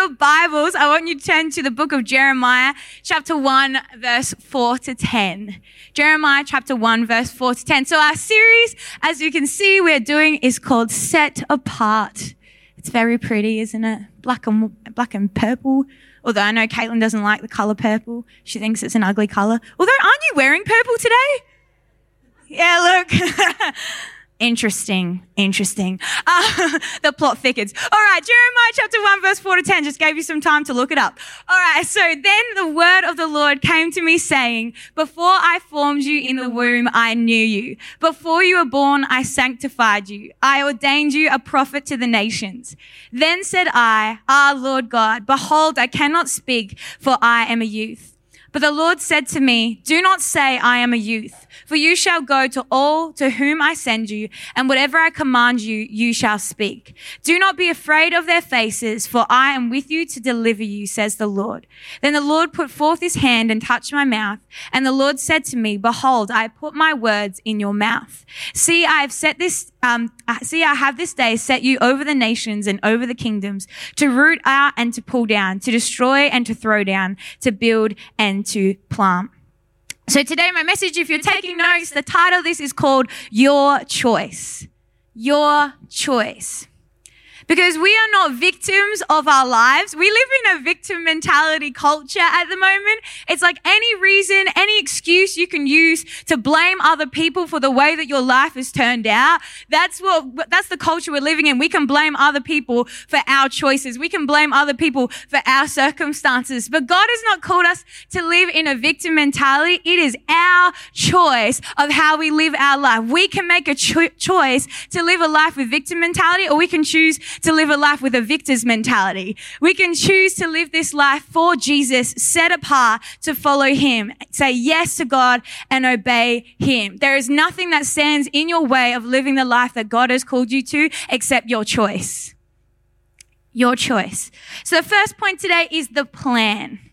your Bibles, I want you to turn to the book of Jeremiah, chapter 1, verse 4 to 10. Jeremiah chapter 1, verse 4 to 10. So our series, as you can see, we're doing is called Set Apart. It's very pretty, isn't it? Black and, black and purple. Although I know Caitlin doesn't like the color purple. She thinks it's an ugly color. Although, aren't you wearing purple today? Yeah, look. Interesting, interesting. Uh, the plot thickens. All right, Jeremiah chapter 1, verse 4 to 10. Just gave you some time to look it up. All right, so then the word of the Lord came to me saying, Before I formed you in the womb, I knew you. Before you were born, I sanctified you. I ordained you a prophet to the nations. Then said I, Ah, Lord God, behold, I cannot speak, for I am a youth. But the Lord said to me, Do not say, I am a youth for you shall go to all to whom I send you, and whatever I command you, you shall speak. Do not be afraid of their faces, for I am with you to deliver you, says the Lord. Then the Lord put forth his hand and touched my mouth. And the Lord said to me, Behold, I put my words in your mouth. See, I have set this, um, see, I have this day set you over the nations and over the kingdoms to root out and to pull down, to destroy and to throw down, to build and to plant. So today, my message, if you're taking notes, the title of this is called Your Choice. Your Choice. Because we are not victims of our lives. We live in a victim mentality culture at the moment. It's like any reason, any excuse you can use to blame other people for the way that your life has turned out. That's what, that's the culture we're living in. We can blame other people for our choices. We can blame other people for our circumstances. But God has not called us to live in a victim mentality. It is our choice of how we live our life. We can make a cho- choice to live a life with victim mentality or we can choose to live a life with a victor's mentality. We can choose to live this life for Jesus, set apart to follow him, say yes to God and obey him. There is nothing that stands in your way of living the life that God has called you to except your choice. Your choice. So the first point today is the plan.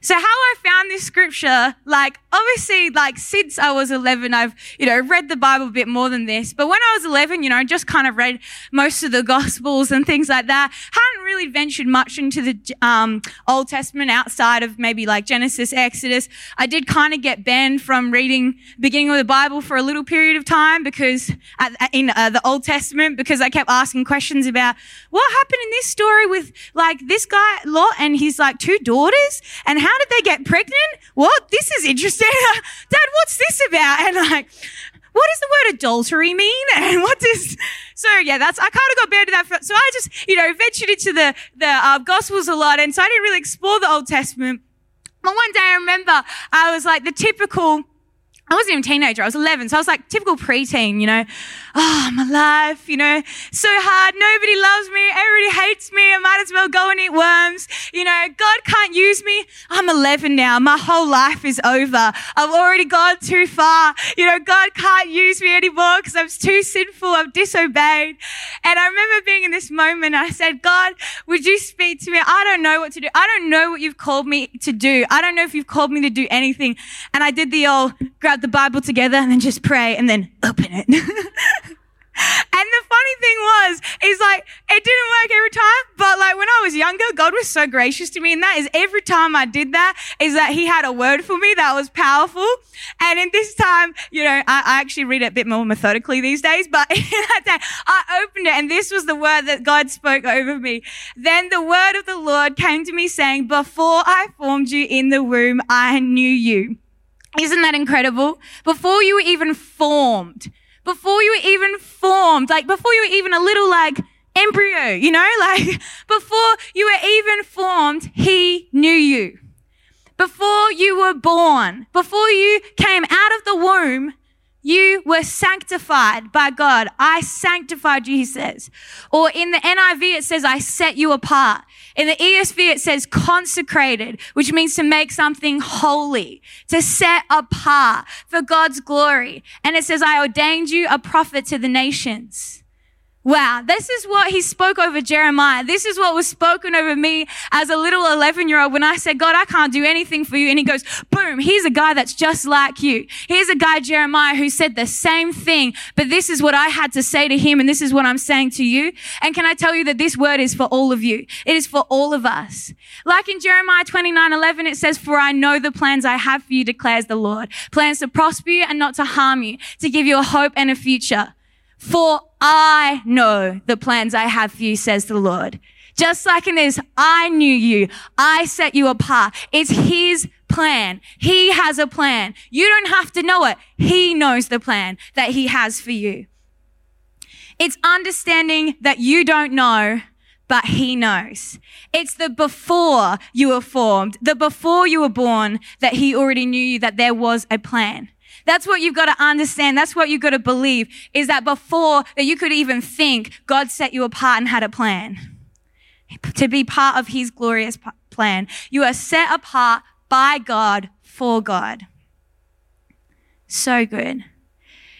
So how I found this scripture, like obviously, like since I was 11, I've, you know, read the Bible a bit more than this. But when I was 11, you know, I just kind of read most of the gospels and things like that. Hadn't really ventured much into the, um, Old Testament outside of maybe like Genesis, Exodus. I did kind of get banned from reading beginning of the Bible for a little period of time because at, in uh, the Old Testament, because I kept asking questions about what happened in this story with like this guy Lot and his like two daughters and how did they get pregnant? What? This is interesting. Dad, what's this about? And like, what does the word adultery mean? And what does, so yeah, that's, I kind of got banned to that. So I just, you know, ventured into the, the uh, gospels a lot. And so I didn't really explore the Old Testament. But one day I remember I was like the typical, I wasn't even a teenager. I was 11. So I was like typical preteen, you know. Oh, my life, you know, so hard. Nobody loves me. Everybody hates me. I might as well go and eat worms. You know, God can't use me. I'm 11 now. My whole life is over. I've already gone too far. You know, God can't use me anymore because I'm too sinful. I've disobeyed. And I remember being in this moment. I said, God, would you speak to me? I don't know what to do. I don't know what you've called me to do. I don't know if you've called me to do anything. And I did the old grab the Bible together and then just pray and then open it. and the funny thing was, is like, it didn't work every time, but like when I was younger, God was so gracious to me. And that is every time I did that, is that He had a word for me that was powerful. And in this time, you know, I, I actually read it a bit more methodically these days, but that day, I opened it and this was the word that God spoke over me. Then the word of the Lord came to me saying, before I formed you in the womb, I knew you. Isn't that incredible? Before you were even formed, before you were even formed, like before you were even a little like embryo, you know, like before you were even formed, he knew you. Before you were born, before you came out of the womb, you were sanctified by God. I sanctified you, he says. Or in the NIV, it says, I set you apart. In the ESV, it says consecrated, which means to make something holy, to set apart for God's glory. And it says, I ordained you a prophet to the nations. Wow, this is what he spoke over Jeremiah. This is what was spoken over me as a little 11 year old when I said, God, I can't do anything for you. And he goes, boom, here's a guy that's just like you. Here's a guy, Jeremiah, who said the same thing, but this is what I had to say to him. And this is what I'm saying to you. And can I tell you that this word is for all of you? It is for all of us. Like in Jeremiah 29, 11, it says, for I know the plans I have for you, declares the Lord. Plans to prosper you and not to harm you, to give you a hope and a future. For I know the plans I have for you, says the Lord. Just like in this, I knew you. I set you apart. It's his plan. He has a plan. You don't have to know it. He knows the plan that he has for you. It's understanding that you don't know, but he knows. It's the before you were formed, the before you were born, that he already knew you, that there was a plan. That's what you've got to understand. That's what you've got to believe is that before that you could even think, God set you apart and had a plan to be part of his glorious plan. You are set apart by God for God. So good.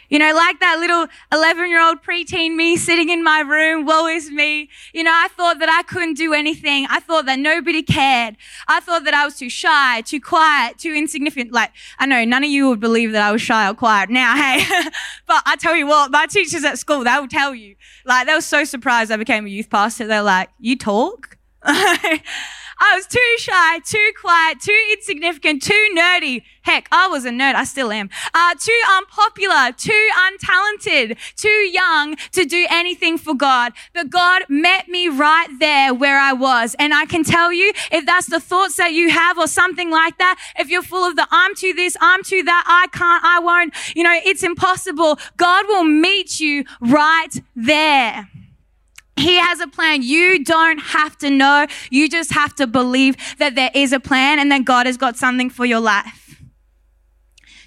You know, like that little 11 year old preteen me sitting in my room, woe is me. You know, I thought that I couldn't do anything. I thought that nobody cared. I thought that I was too shy, too quiet, too insignificant. Like, I know none of you would believe that I was shy or quiet now, hey. but I tell you what, my teachers at school, they will tell you. Like, they were so surprised I became a youth pastor. They're like, you talk? I was too shy, too quiet, too insignificant, too nerdy. Heck, I was a nerd. I still am. Uh, too unpopular, too untalented, too young to do anything for God. But God met me right there where I was. And I can tell you, if that's the thoughts that you have or something like that, if you're full of the I'm too this, I'm too that, I can't, I won't, you know, it's impossible. God will meet you right there. He has a plan. You don't have to know. You just have to believe that there is a plan and that God has got something for your life.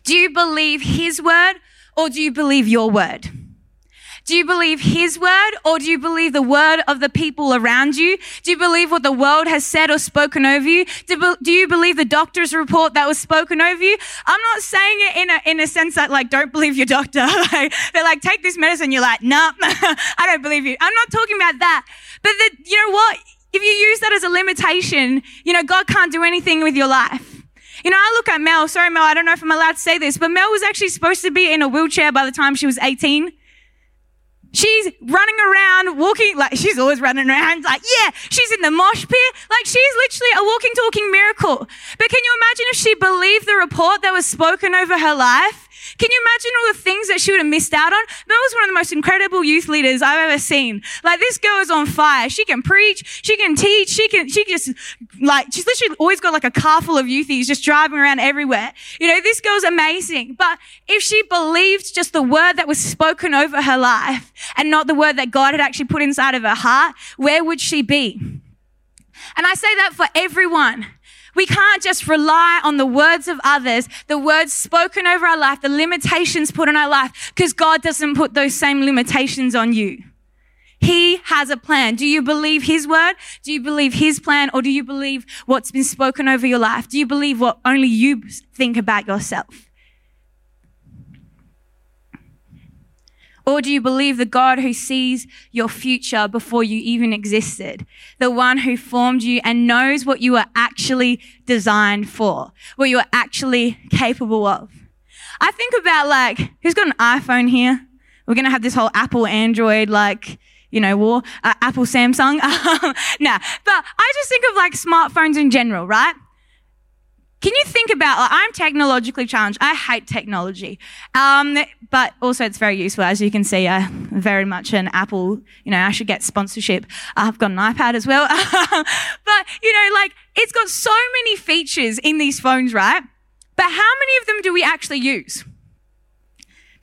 Do you believe His word or do you believe your word? Do you believe his word or do you believe the word of the people around you? Do you believe what the world has said or spoken over you? Do, do you believe the doctor's report that was spoken over you? I'm not saying it in a, in a sense that like, don't believe your doctor. like, they're like, take this medicine. You're like, nah, I don't believe you. I'm not talking about that. But the, you know what? If you use that as a limitation, you know, God can't do anything with your life. You know, I look at Mel. Sorry, Mel, I don't know if I'm allowed to say this, but Mel was actually supposed to be in a wheelchair by the time she was 18. She's running around, walking, like she's always running around, like, yeah, she's in the mosh pit. Like she's literally a walking, talking miracle. But can you imagine if she believed the report that was spoken over her life? Can you imagine all the things that she would have missed out on? Mel was one of the most incredible youth leaders I've ever seen. Like this girl is on fire. She can preach. She can teach. She can, she just like, she's literally always got like a car full of youthies just driving around everywhere. You know, this girl's amazing. But if she believed just the word that was spoken over her life and not the word that God had actually put inside of her heart, where would she be? And I say that for everyone. We can't just rely on the words of others, the words spoken over our life, the limitations put on our life, because God doesn't put those same limitations on you. He has a plan. Do you believe His word? Do you believe His plan? Or do you believe what's been spoken over your life? Do you believe what only you think about yourself? Or do you believe the God who sees your future before you even existed? The one who formed you and knows what you are actually designed for, what you are actually capable of. I think about like, who's got an iPhone here? We're going to have this whole Apple Android, like, you know, war, uh, Apple Samsung. nah, but I just think of like smartphones in general, right? Can you think about, like, I'm technologically challenged. I hate technology. Um, but also it's very useful. As you can see, I'm very much an Apple, you know, I should get sponsorship. I've got an iPad as well. but, you know, like, it's got so many features in these phones, right? But how many of them do we actually use?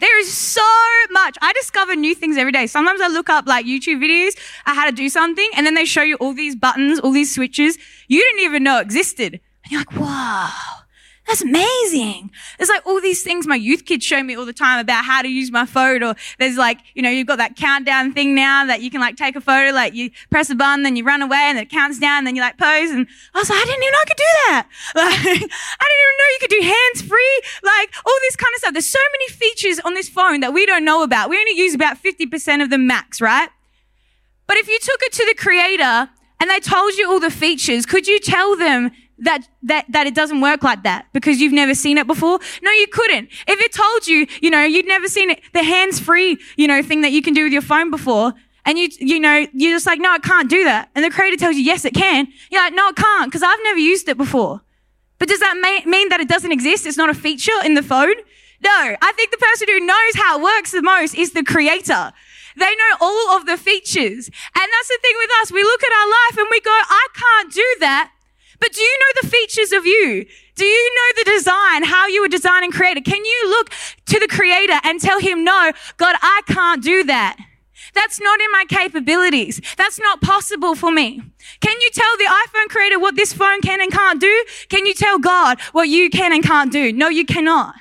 There is so much. I discover new things every day. Sometimes I look up like YouTube videos on how to do something and then they show you all these buttons, all these switches you didn't even know existed. And you're like, wow, that's amazing. There's like all these things my youth kids show me all the time about how to use my phone. Or there's like, you know, you've got that countdown thing now that you can like take a photo, like you press a button, then you run away and it counts down, and then you like pose. And I was like, I didn't even know I could do that. Like, I didn't even know you could do hands free, like all this kind of stuff. There's so many features on this phone that we don't know about. We only use about 50% of them max, right? But if you took it to the creator and they told you all the features, could you tell them that, that, that it doesn't work like that because you've never seen it before? No, you couldn't. If it told you, you know, you'd never seen it, the hands-free, you know, thing that you can do with your phone before, and you, you know, you're just like, no, it can't do that. And the creator tells you, yes, it can. You're like, no, it can't because I've never used it before. But does that mean that it doesn't exist? It's not a feature in the phone? No, I think the person who knows how it works the most is the creator. They know all of the features. And that's the thing with us. We look at our life and we go, I can't do that. But do you know the features of you? Do you know the design, how you were designed and created? Can you look to the creator and tell him, no, God, I can't do that. That's not in my capabilities. That's not possible for me. Can you tell the iPhone creator what this phone can and can't do? Can you tell God what you can and can't do? No, you cannot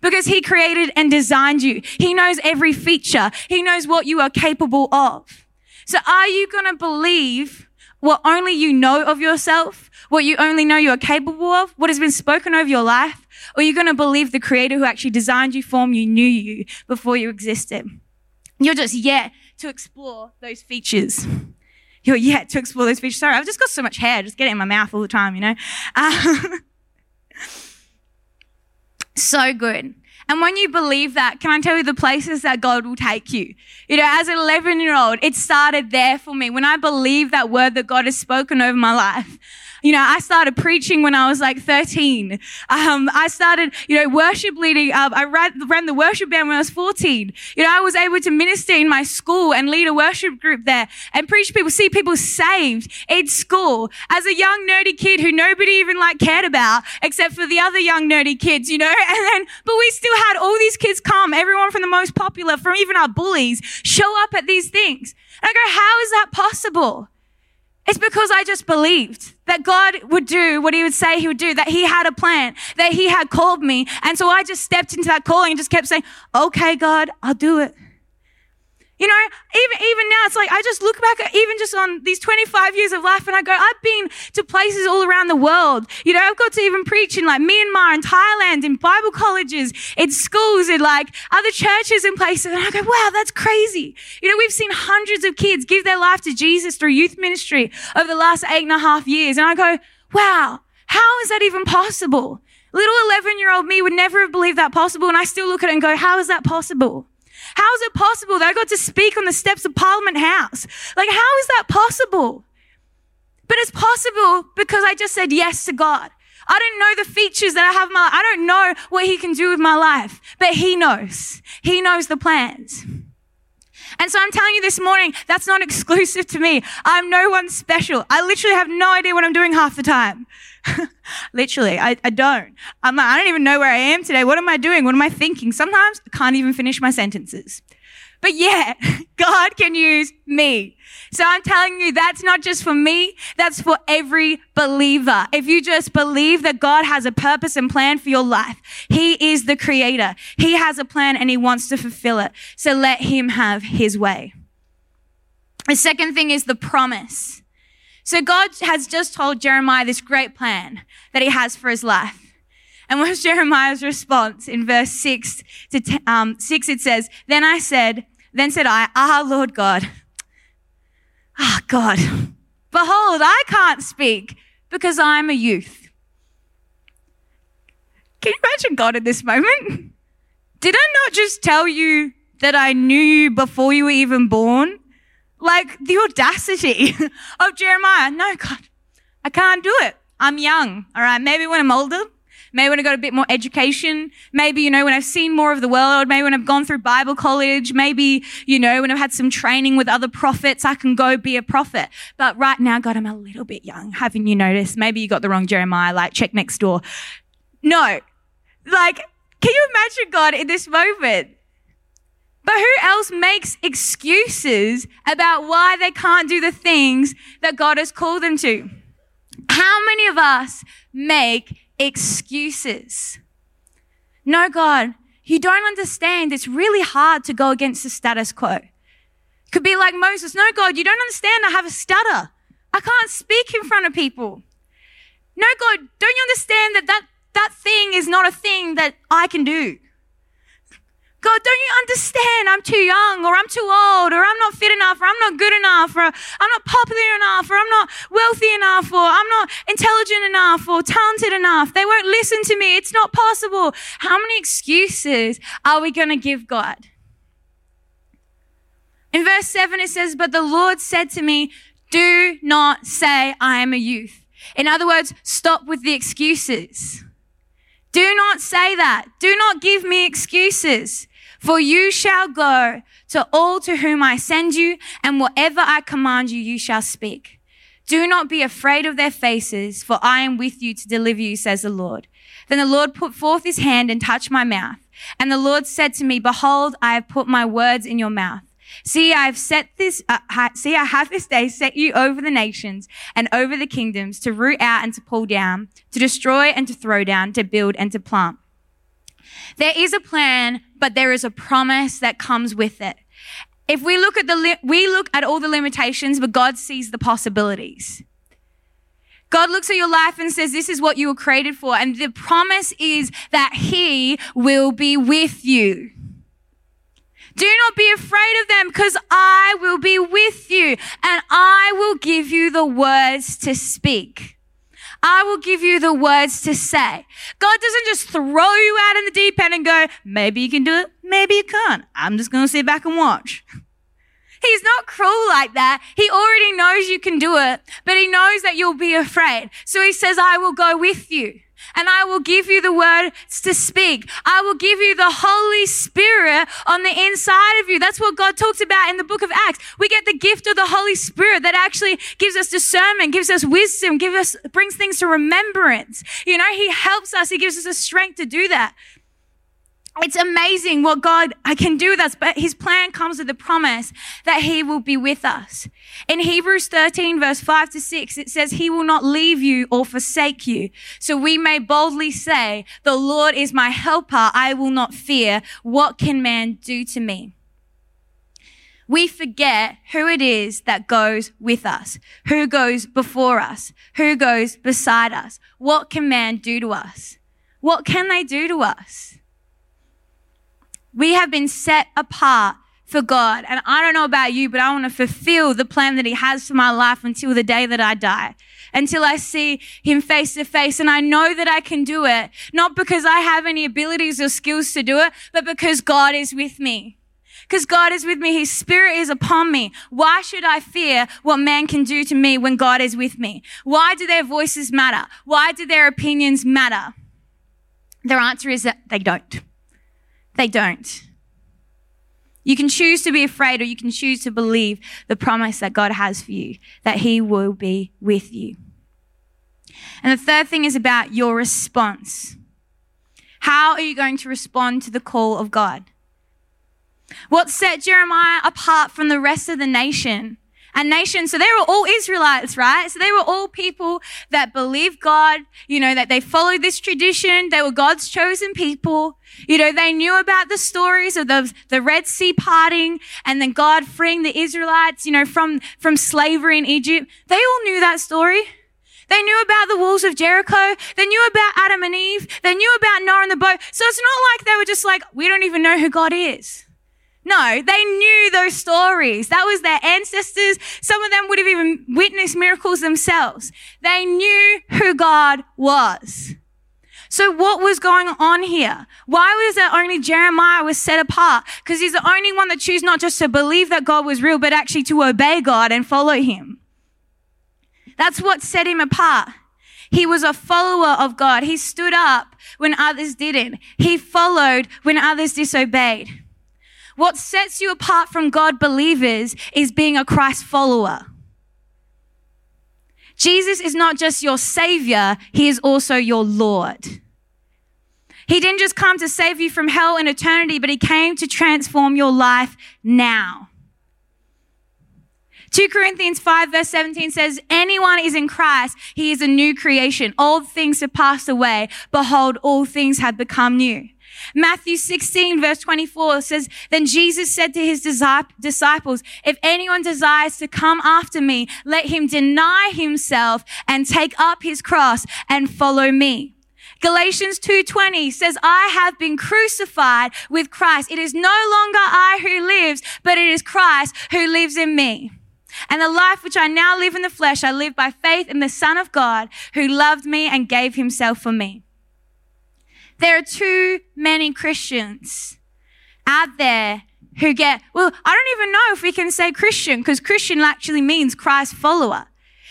because he created and designed you. He knows every feature. He knows what you are capable of. So are you going to believe what only you know of yourself, what you only know you are capable of, what has been spoken over your life? Or are you going to believe the creator who actually designed you, formed you, knew you before you existed? You're just yet to explore those features. You're yet to explore those features. Sorry, I've just got so much hair. Just get it in my mouth all the time, you know? Uh, so good. And when you believe that, can I tell you the places that God will take you? You know, as an 11 year old, it started there for me. When I believe that word that God has spoken over my life, you know, I started preaching when I was like 13. Um, I started, you know, worship leading. Um, I ran, ran the worship band when I was 14. You know, I was able to minister in my school and lead a worship group there and preach people, see people saved in school as a young nerdy kid who nobody even like cared about except for the other young nerdy kids, you know, and then, but we still had all these kids come, everyone from the most popular, from even our bullies, show up at these things. And I go, how is that possible? It's because I just believed that God would do what he would say he would do, that he had a plan, that he had called me. And so I just stepped into that calling and just kept saying, okay, God, I'll do it. You know, even, even now, it's like I just look back at even just on these 25 years of life and I go, I've been to places all around the world. You know, I've got to even preach in like Myanmar and Thailand, in Bible colleges, in schools, in like other churches and places. And I go, wow, that's crazy. You know, we've seen hundreds of kids give their life to Jesus through youth ministry over the last eight and a half years. And I go, wow, how is that even possible? Little 11 year old me would never have believed that possible. And I still look at it and go, how is that possible? How is it possible that I got to speak on the steps of Parliament House? Like, how is that possible? But it's possible because I just said yes to God. I don't know the features that I have in my life. I don't know what He can do with my life, but He knows. He knows the plans. And so I'm telling you this morning, that's not exclusive to me. I'm no one special. I literally have no idea what I'm doing half the time. literally, I, I don't. I'm like, I don't even know where I am today. What am I doing? What am I thinking? Sometimes I can't even finish my sentences. But yeah, God can use me. So I'm telling you, that's not just for me. That's for every believer. If you just believe that God has a purpose and plan for your life, He is the creator. He has a plan and He wants to fulfill it. So let Him have His way. The second thing is the promise. So God has just told Jeremiah this great plan that He has for his life. And what's Jeremiah's response in verse 6 to um, 6? It says, Then I said, Then said I, Ah, Lord God, Ah, God, behold, I can't speak because I'm a youth. Can you imagine God in this moment? Did I not just tell you that I knew you before you were even born? Like the audacity of Jeremiah. No, God, I can't do it. I'm young. All right. Maybe when I'm older, Maybe when I got a bit more education. Maybe, you know, when I've seen more of the world. Maybe when I've gone through Bible college. Maybe, you know, when I've had some training with other prophets, I can go be a prophet. But right now, God, I'm a little bit young. Haven't you noticed? Maybe you got the wrong Jeremiah, like check next door. No. Like, can you imagine God in this moment? But who else makes excuses about why they can't do the things that God has called them to? How many of us make excuses. No, God, you don't understand. It's really hard to go against the status quo. Could be like Moses. No, God, you don't understand. I have a stutter. I can't speak in front of people. No, God, don't you understand that that, that thing is not a thing that I can do? God, don't you understand? I'm too young, or I'm too old, or I'm not fit enough, or I'm not good enough, or I'm not popular enough, or I'm not wealthy enough, or I'm not intelligent enough, or talented enough. They won't listen to me. It's not possible. How many excuses are we going to give God? In verse 7, it says, But the Lord said to me, Do not say I am a youth. In other words, stop with the excuses. Do not say that. Do not give me excuses. For you shall go to all to whom I send you, and whatever I command you, you shall speak. Do not be afraid of their faces, for I am with you to deliver you, says the Lord. Then the Lord put forth his hand and touched my mouth. And the Lord said to me, Behold, I have put my words in your mouth. See, I have set this, uh, see, I have this day set you over the nations and over the kingdoms to root out and to pull down, to destroy and to throw down, to build and to plant. There is a plan, but there is a promise that comes with it. If we look at the, li- we look at all the limitations, but God sees the possibilities. God looks at your life and says, this is what you were created for. And the promise is that he will be with you. Do not be afraid of them because I will be with you and I will give you the words to speak. I will give you the words to say. God doesn't just throw you out in the deep end and go, maybe you can do it, maybe you can't. I'm just going to sit back and watch. He's not cruel like that. He already knows you can do it, but he knows that you'll be afraid. So he says, I will go with you and I will give you the words to speak. I will give you the Holy Spirit on the inside of you. That's what God talks about in the book of Acts. We get the gift of the Holy Spirit that actually gives us discernment, gives us wisdom, gives us, brings things to remembrance. You know, He helps us. He gives us the strength to do that. It's amazing what God can do with us, but his plan comes with the promise that he will be with us. In Hebrews 13 verse 5 to 6, it says, he will not leave you or forsake you. So we may boldly say, the Lord is my helper. I will not fear. What can man do to me? We forget who it is that goes with us, who goes before us, who goes beside us. What can man do to us? What can they do to us? We have been set apart for God. And I don't know about you, but I want to fulfill the plan that He has for my life until the day that I die. Until I see Him face to face. And I know that I can do it, not because I have any abilities or skills to do it, but because God is with me. Because God is with me. His spirit is upon me. Why should I fear what man can do to me when God is with me? Why do their voices matter? Why do their opinions matter? Their answer is that they don't. They don't. You can choose to be afraid or you can choose to believe the promise that God has for you, that He will be with you. And the third thing is about your response. How are you going to respond to the call of God? What set Jeremiah apart from the rest of the nation and nation. So they were all Israelites, right? So they were all people that believed God, you know, that they followed this tradition. They were God's chosen people. You know, they knew about the stories of the, the Red Sea parting and then God freeing the Israelites, you know, from, from slavery in Egypt. They all knew that story. They knew about the walls of Jericho. They knew about Adam and Eve. They knew about Noah and the boat. So it's not like they were just like, we don't even know who God is. No, they knew those stories. That was their ancestors. Some of them would have even witnessed miracles themselves. They knew who God was. So what was going on here? Why was it only Jeremiah was set apart? Because he's the only one that chose not just to believe that God was real, but actually to obey God and follow him. That's what set him apart. He was a follower of God. He stood up when others didn't. He followed when others disobeyed. What sets you apart from God believers is being a Christ follower. Jesus is not just your savior, he is also your Lord. He didn't just come to save you from hell and eternity, but he came to transform your life now. 2 Corinthians 5 verse 17 says, anyone is in Christ, he is a new creation. Old things have passed away. Behold, all things have become new. Matthew 16 verse 24 says, Then Jesus said to his disciples, If anyone desires to come after me, let him deny himself and take up his cross and follow me. Galatians 2:20 says, "I have been crucified with Christ. It is no longer I who lives, but it is Christ who lives in me." And the life which I now live in the flesh, I live by faith in the Son of God who loved me and gave himself for me. There are too many Christians out there who get, well, I don't even know if we can say Christian because Christian actually means Christ follower.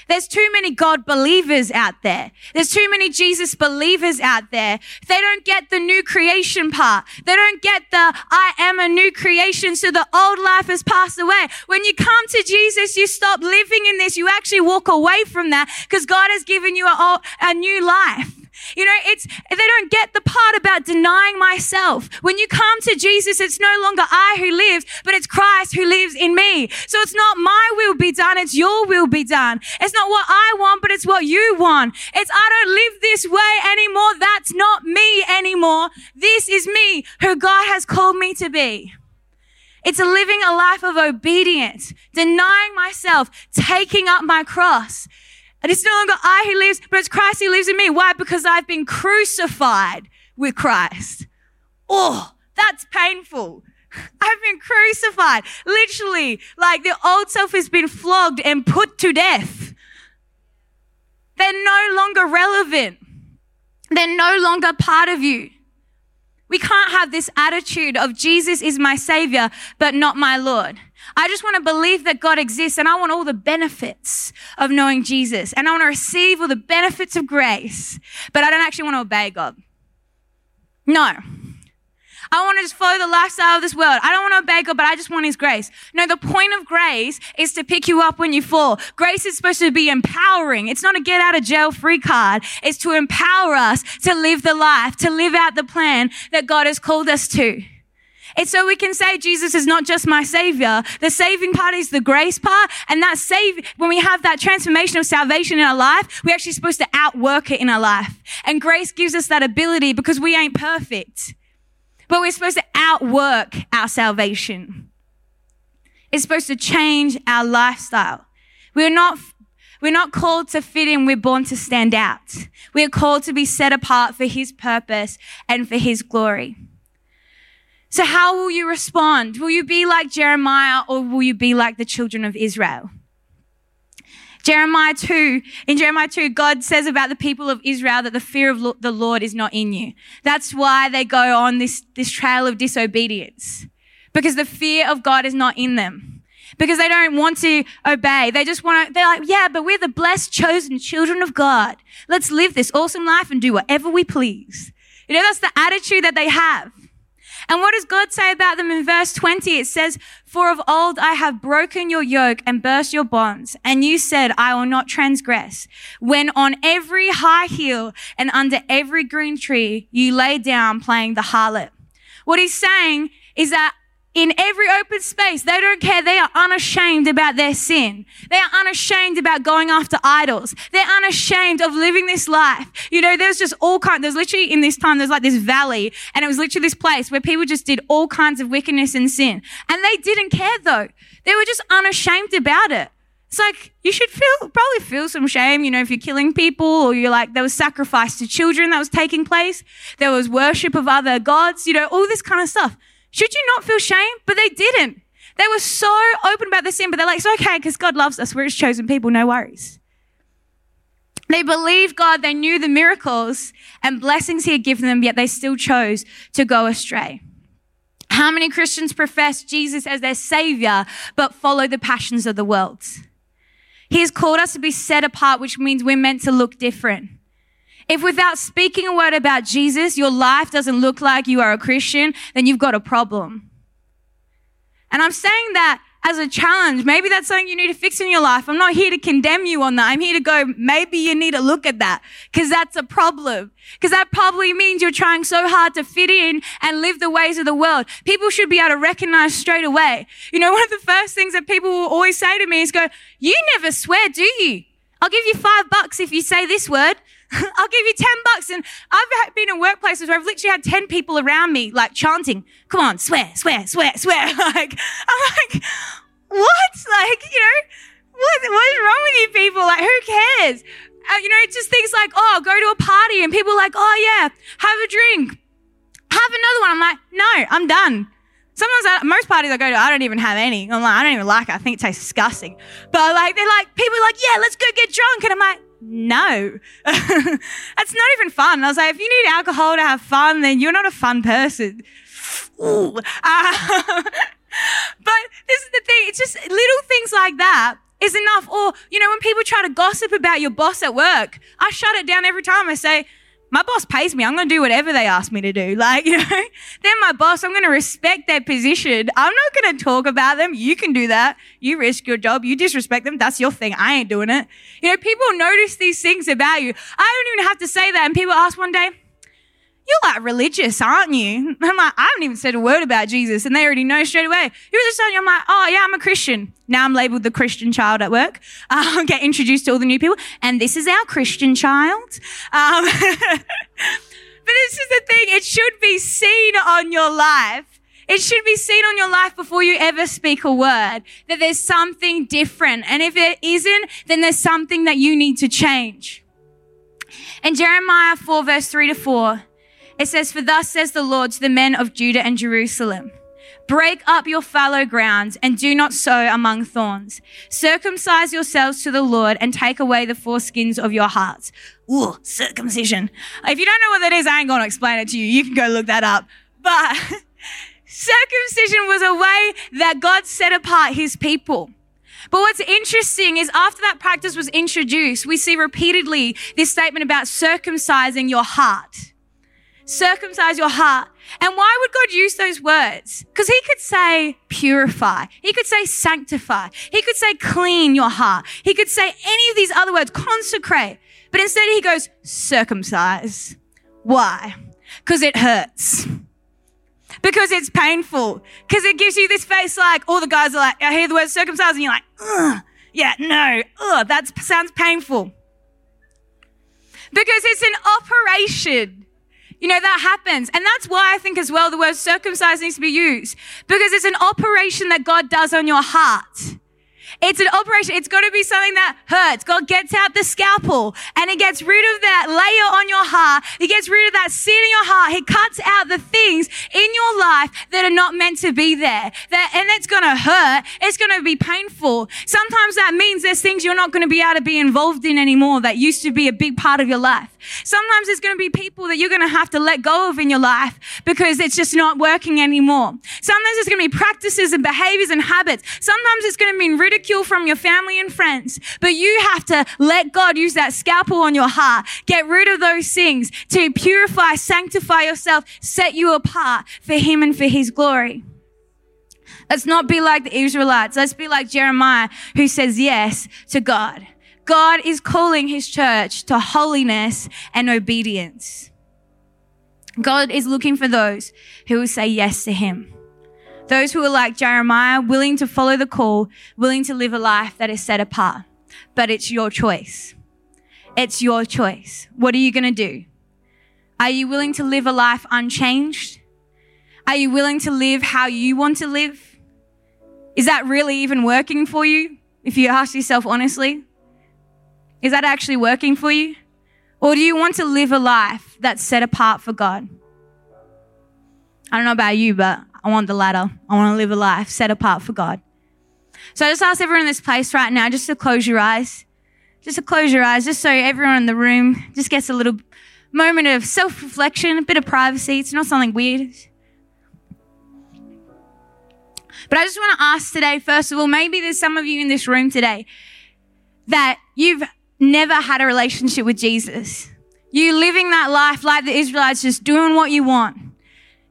There's too many God believers out there. There's too many Jesus believers out there. They don't get the new creation part. They don't get the I am a new creation, so the old life has passed away. When you come to Jesus, you stop living in this. You actually walk away from that because God has given you a, a new life. You know, it's, they don't get the part about denying myself. When you come to Jesus, it's no longer I who lives, but it's Christ who lives in me. So it's not my will be done, it's your will be done. It's not what I want, but it's what you want. It's I don't live this way anymore. That's not me anymore. This is me who God has called me to be. It's living a life of obedience, denying myself, taking up my cross. And it's no longer I who lives, but it's Christ who lives in me. Why? Because I've been crucified with Christ. Oh, that's painful. I've been crucified. Literally, like the old self has been flogged and put to death. They're no longer relevant. They're no longer part of you. We can't have this attitude of Jesus is my savior, but not my Lord. I just want to believe that God exists and I want all the benefits of knowing Jesus and I want to receive all the benefits of grace, but I don't actually want to obey God. No. I want to just follow the lifestyle of this world. I don't want to obey God, but I just want His grace. No, the point of grace is to pick you up when you fall. Grace is supposed to be empowering. It's not a get out of jail free card. It's to empower us to live the life, to live out the plan that God has called us to. It's so we can say Jesus is not just my savior. The saving part is the grace part. And that save, when we have that transformation of salvation in our life, we're actually supposed to outwork it in our life. And grace gives us that ability because we ain't perfect. But we're supposed to outwork our salvation. It's supposed to change our lifestyle. We're not we're not called to fit in, we're born to stand out. We are called to be set apart for His purpose and for His glory. So how will you respond? Will you be like Jeremiah or will you be like the children of Israel? Jeremiah 2, in Jeremiah 2, God says about the people of Israel that the fear of the Lord is not in you. That's why they go on this, this trail of disobedience. Because the fear of God is not in them. Because they don't want to obey. They just want to, they're like, yeah, but we're the blessed, chosen children of God. Let's live this awesome life and do whatever we please. You know, that's the attitude that they have. And what does God say about them in verse 20? It says, For of old I have broken your yoke and burst your bonds. And you said, I will not transgress. When on every high hill and under every green tree you lay down playing the harlot. What he's saying is that in every open space. They don't care. They are unashamed about their sin. They are unashamed about going after idols. They're unashamed of living this life. You know, there's just all kinds, there's literally in this time, there's like this valley and it was literally this place where people just did all kinds of wickedness and sin. And they didn't care though. They were just unashamed about it. It's like, you should feel, probably feel some shame, you know, if you're killing people or you're like, there was sacrifice to children that was taking place. There was worship of other gods, you know, all this kind of stuff. Should you not feel shame? But they didn't. They were so open about the sin, but they're like, it's okay because God loves us. We're his chosen people. No worries. They believed God. They knew the miracles and blessings he had given them, yet they still chose to go astray. How many Christians profess Jesus as their savior, but follow the passions of the world? He has called us to be set apart, which means we're meant to look different. If without speaking a word about Jesus, your life doesn't look like you are a Christian, then you've got a problem. And I'm saying that as a challenge. Maybe that's something you need to fix in your life. I'm not here to condemn you on that. I'm here to go, maybe you need to look at that because that's a problem. Because that probably means you're trying so hard to fit in and live the ways of the world. People should be able to recognize straight away. You know, one of the first things that people will always say to me is go, you never swear, do you? I'll give you five bucks if you say this word. I'll give you 10 bucks. And I've been in workplaces where I've literally had 10 people around me, like chanting, come on, swear, swear, swear, swear. like, I'm like, what? Like, you know, what, what is wrong with you people? Like, who cares? uh, you know, just things like, oh, go to a party and people like, oh yeah, have a drink, have another one. I'm like, no, I'm done. Sometimes I, most parties I go to, I don't even have any. I'm like, I don't even like it. I think it tastes disgusting. But like, they're like, people are like, yeah, let's go get drunk. And I'm like, no, that's not even fun. I was like, if you need alcohol to have fun, then you're not a fun person. Uh, but this is the thing. It's just little things like that is enough. Or, you know, when people try to gossip about your boss at work, I shut it down every time. I say, my boss pays me. I'm going to do whatever they ask me to do. Like, you know, they're my boss. I'm going to respect their position. I'm not going to talk about them. You can do that. You risk your job. You disrespect them. That's your thing. I ain't doing it. You know, people notice these things about you. I don't even have to say that. And people ask one day, you're like religious, aren't you? I'm like, I haven't even said a word about Jesus. And they already know straight away. You're just saying, I'm like, oh yeah, I'm a Christian. Now I'm labeled the Christian child at work. Um, get introduced to all the new people. And this is our Christian child. Um, but this is the thing. It should be seen on your life. It should be seen on your life before you ever speak a word that there's something different. And if it isn't, then there's something that you need to change. In Jeremiah 4 verse 3 to 4, it says, For thus says the Lord to the men of Judah and Jerusalem. Break up your fallow ground and do not sow among thorns. Circumcise yourselves to the Lord and take away the foreskins of your hearts. Ooh, circumcision. If you don't know what that is, I ain't going to explain it to you. You can go look that up. But circumcision was a way that God set apart his people. But what's interesting is after that practice was introduced, we see repeatedly this statement about circumcising your heart circumcise your heart. And why would God use those words? Because he could say purify. He could say sanctify. He could say clean your heart. He could say any of these other words, consecrate. But instead he goes circumcise. Why? Because it hurts. Because it's painful. Because it gives you this face like all the guys are like, I hear the word circumcise and you're like, ugh, yeah, no, ugh, that sounds painful. Because it's an operation you know, that happens. And that's why I think as well the word circumcised needs to be used because it's an operation that God does on your heart. It's an operation. It's got to be something that hurts. God gets out the scalpel and he gets rid of that layer on your heart. He gets rid of that sin in your heart. He cuts out the things in your life that are not meant to be there. That, and it's going to hurt. It's going to be painful. Sometimes that means there's things you're not going to be able to be involved in anymore that used to be a big part of your life. Sometimes there's going to be people that you're going to have to let go of in your life because it's just not working anymore. Sometimes there's going to be practices and behaviors and habits. Sometimes it's going to mean ridicule from your family and friends, but you have to let God use that scalpel on your heart. Get rid of those things to purify, sanctify yourself, set you apart for Him and for His glory. Let's not be like the Israelites. Let's be like Jeremiah who says yes to God. God is calling his church to holiness and obedience. God is looking for those who will say yes to him. Those who are like Jeremiah, willing to follow the call, willing to live a life that is set apart. But it's your choice. It's your choice. What are you going to do? Are you willing to live a life unchanged? Are you willing to live how you want to live? Is that really even working for you? If you ask yourself honestly, is that actually working for you? Or do you want to live a life that's set apart for God? I don't know about you, but I want the latter. I want to live a life set apart for God. So I just ask everyone in this place right now just to close your eyes. Just to close your eyes, just so everyone in the room just gets a little moment of self reflection, a bit of privacy. It's not something weird. But I just want to ask today, first of all, maybe there's some of you in this room today that you've never had a relationship with Jesus. You living that life like the Israelites, just doing what you want.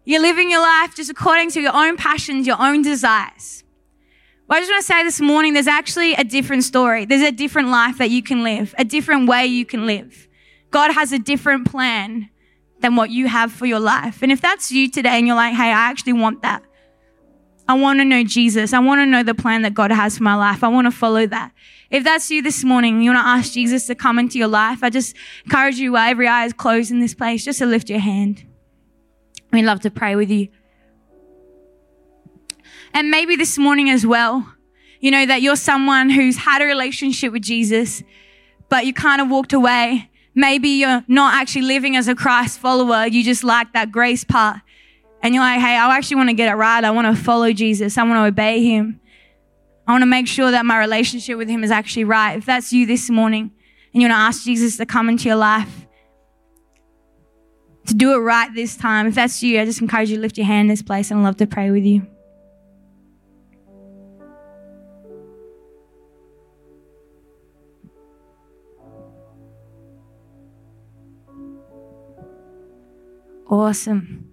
You're living your life just according to your own passions, your own desires. Well, I just want to say this morning, there's actually a different story. There's a different life that you can live, a different way you can live. God has a different plan than what you have for your life. And if that's you today and you're like, hey, I actually want that. I want to know Jesus. I want to know the plan that God has for my life. I want to follow that. If that's you this morning, you want to ask Jesus to come into your life, I just encourage you while every eye is closed in this place, just to lift your hand. We'd love to pray with you. And maybe this morning as well, you know, that you're someone who's had a relationship with Jesus, but you kind of walked away. Maybe you're not actually living as a Christ follower. You just like that grace part. And you're like, hey, I actually want to get it right. I want to follow Jesus. I want to obey him. I want to make sure that my relationship with him is actually right. If that's you this morning and you want to ask Jesus to come into your life, to do it right this time, if that's you, I just encourage you to lift your hand in this place and I'd love to pray with you. Awesome.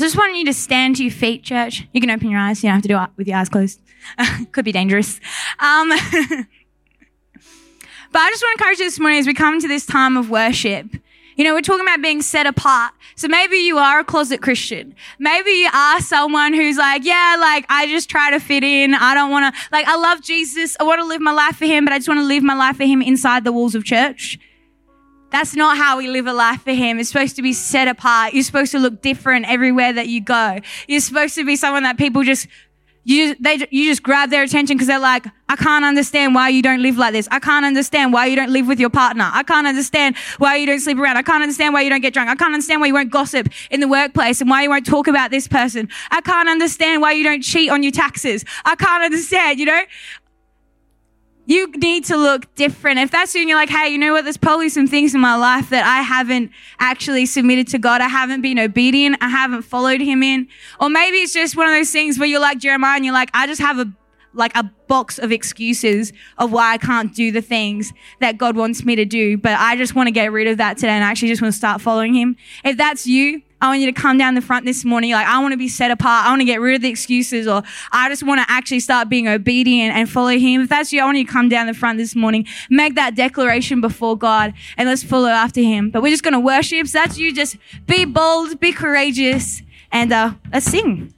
So I just want you to stand to your feet, church. You can open your eyes. You don't have to do it with your eyes closed. Could be dangerous. Um, but I just want to encourage you this morning as we come to this time of worship. You know, we're talking about being set apart. So maybe you are a closet Christian. Maybe you are someone who's like, yeah, like I just try to fit in. I don't want to, like, I love Jesus. I want to live my life for him, but I just want to live my life for him inside the walls of church. That's not how we live a life for Him. It's supposed to be set apart. You're supposed to look different everywhere that you go. You're supposed to be someone that people just you they you just grab their attention because they're like, I can't understand why you don't live like this. I can't understand why you don't live with your partner. I can't understand why you don't sleep around. I can't understand why you don't get drunk. I can't understand why you won't gossip in the workplace and why you won't talk about this person. I can't understand why you don't cheat on your taxes. I can't understand, you know? You need to look different. If that's you and you're like, hey, you know what? There's probably some things in my life that I haven't actually submitted to God. I haven't been obedient. I haven't followed him in. Or maybe it's just one of those things where you're like Jeremiah and you're like, I just have a like a box of excuses of why I can't do the things that God wants me to do. But I just want to get rid of that today and I actually just want to start following him. If that's you, I want you to come down the front this morning. Like, I want to be set apart. I want to get rid of the excuses or I just want to actually start being obedient and follow him. If that's you, I want you to come down the front this morning, make that declaration before God and let's follow after him. But we're just going to worship. So that's you. Just be bold, be courageous and uh, let's sing.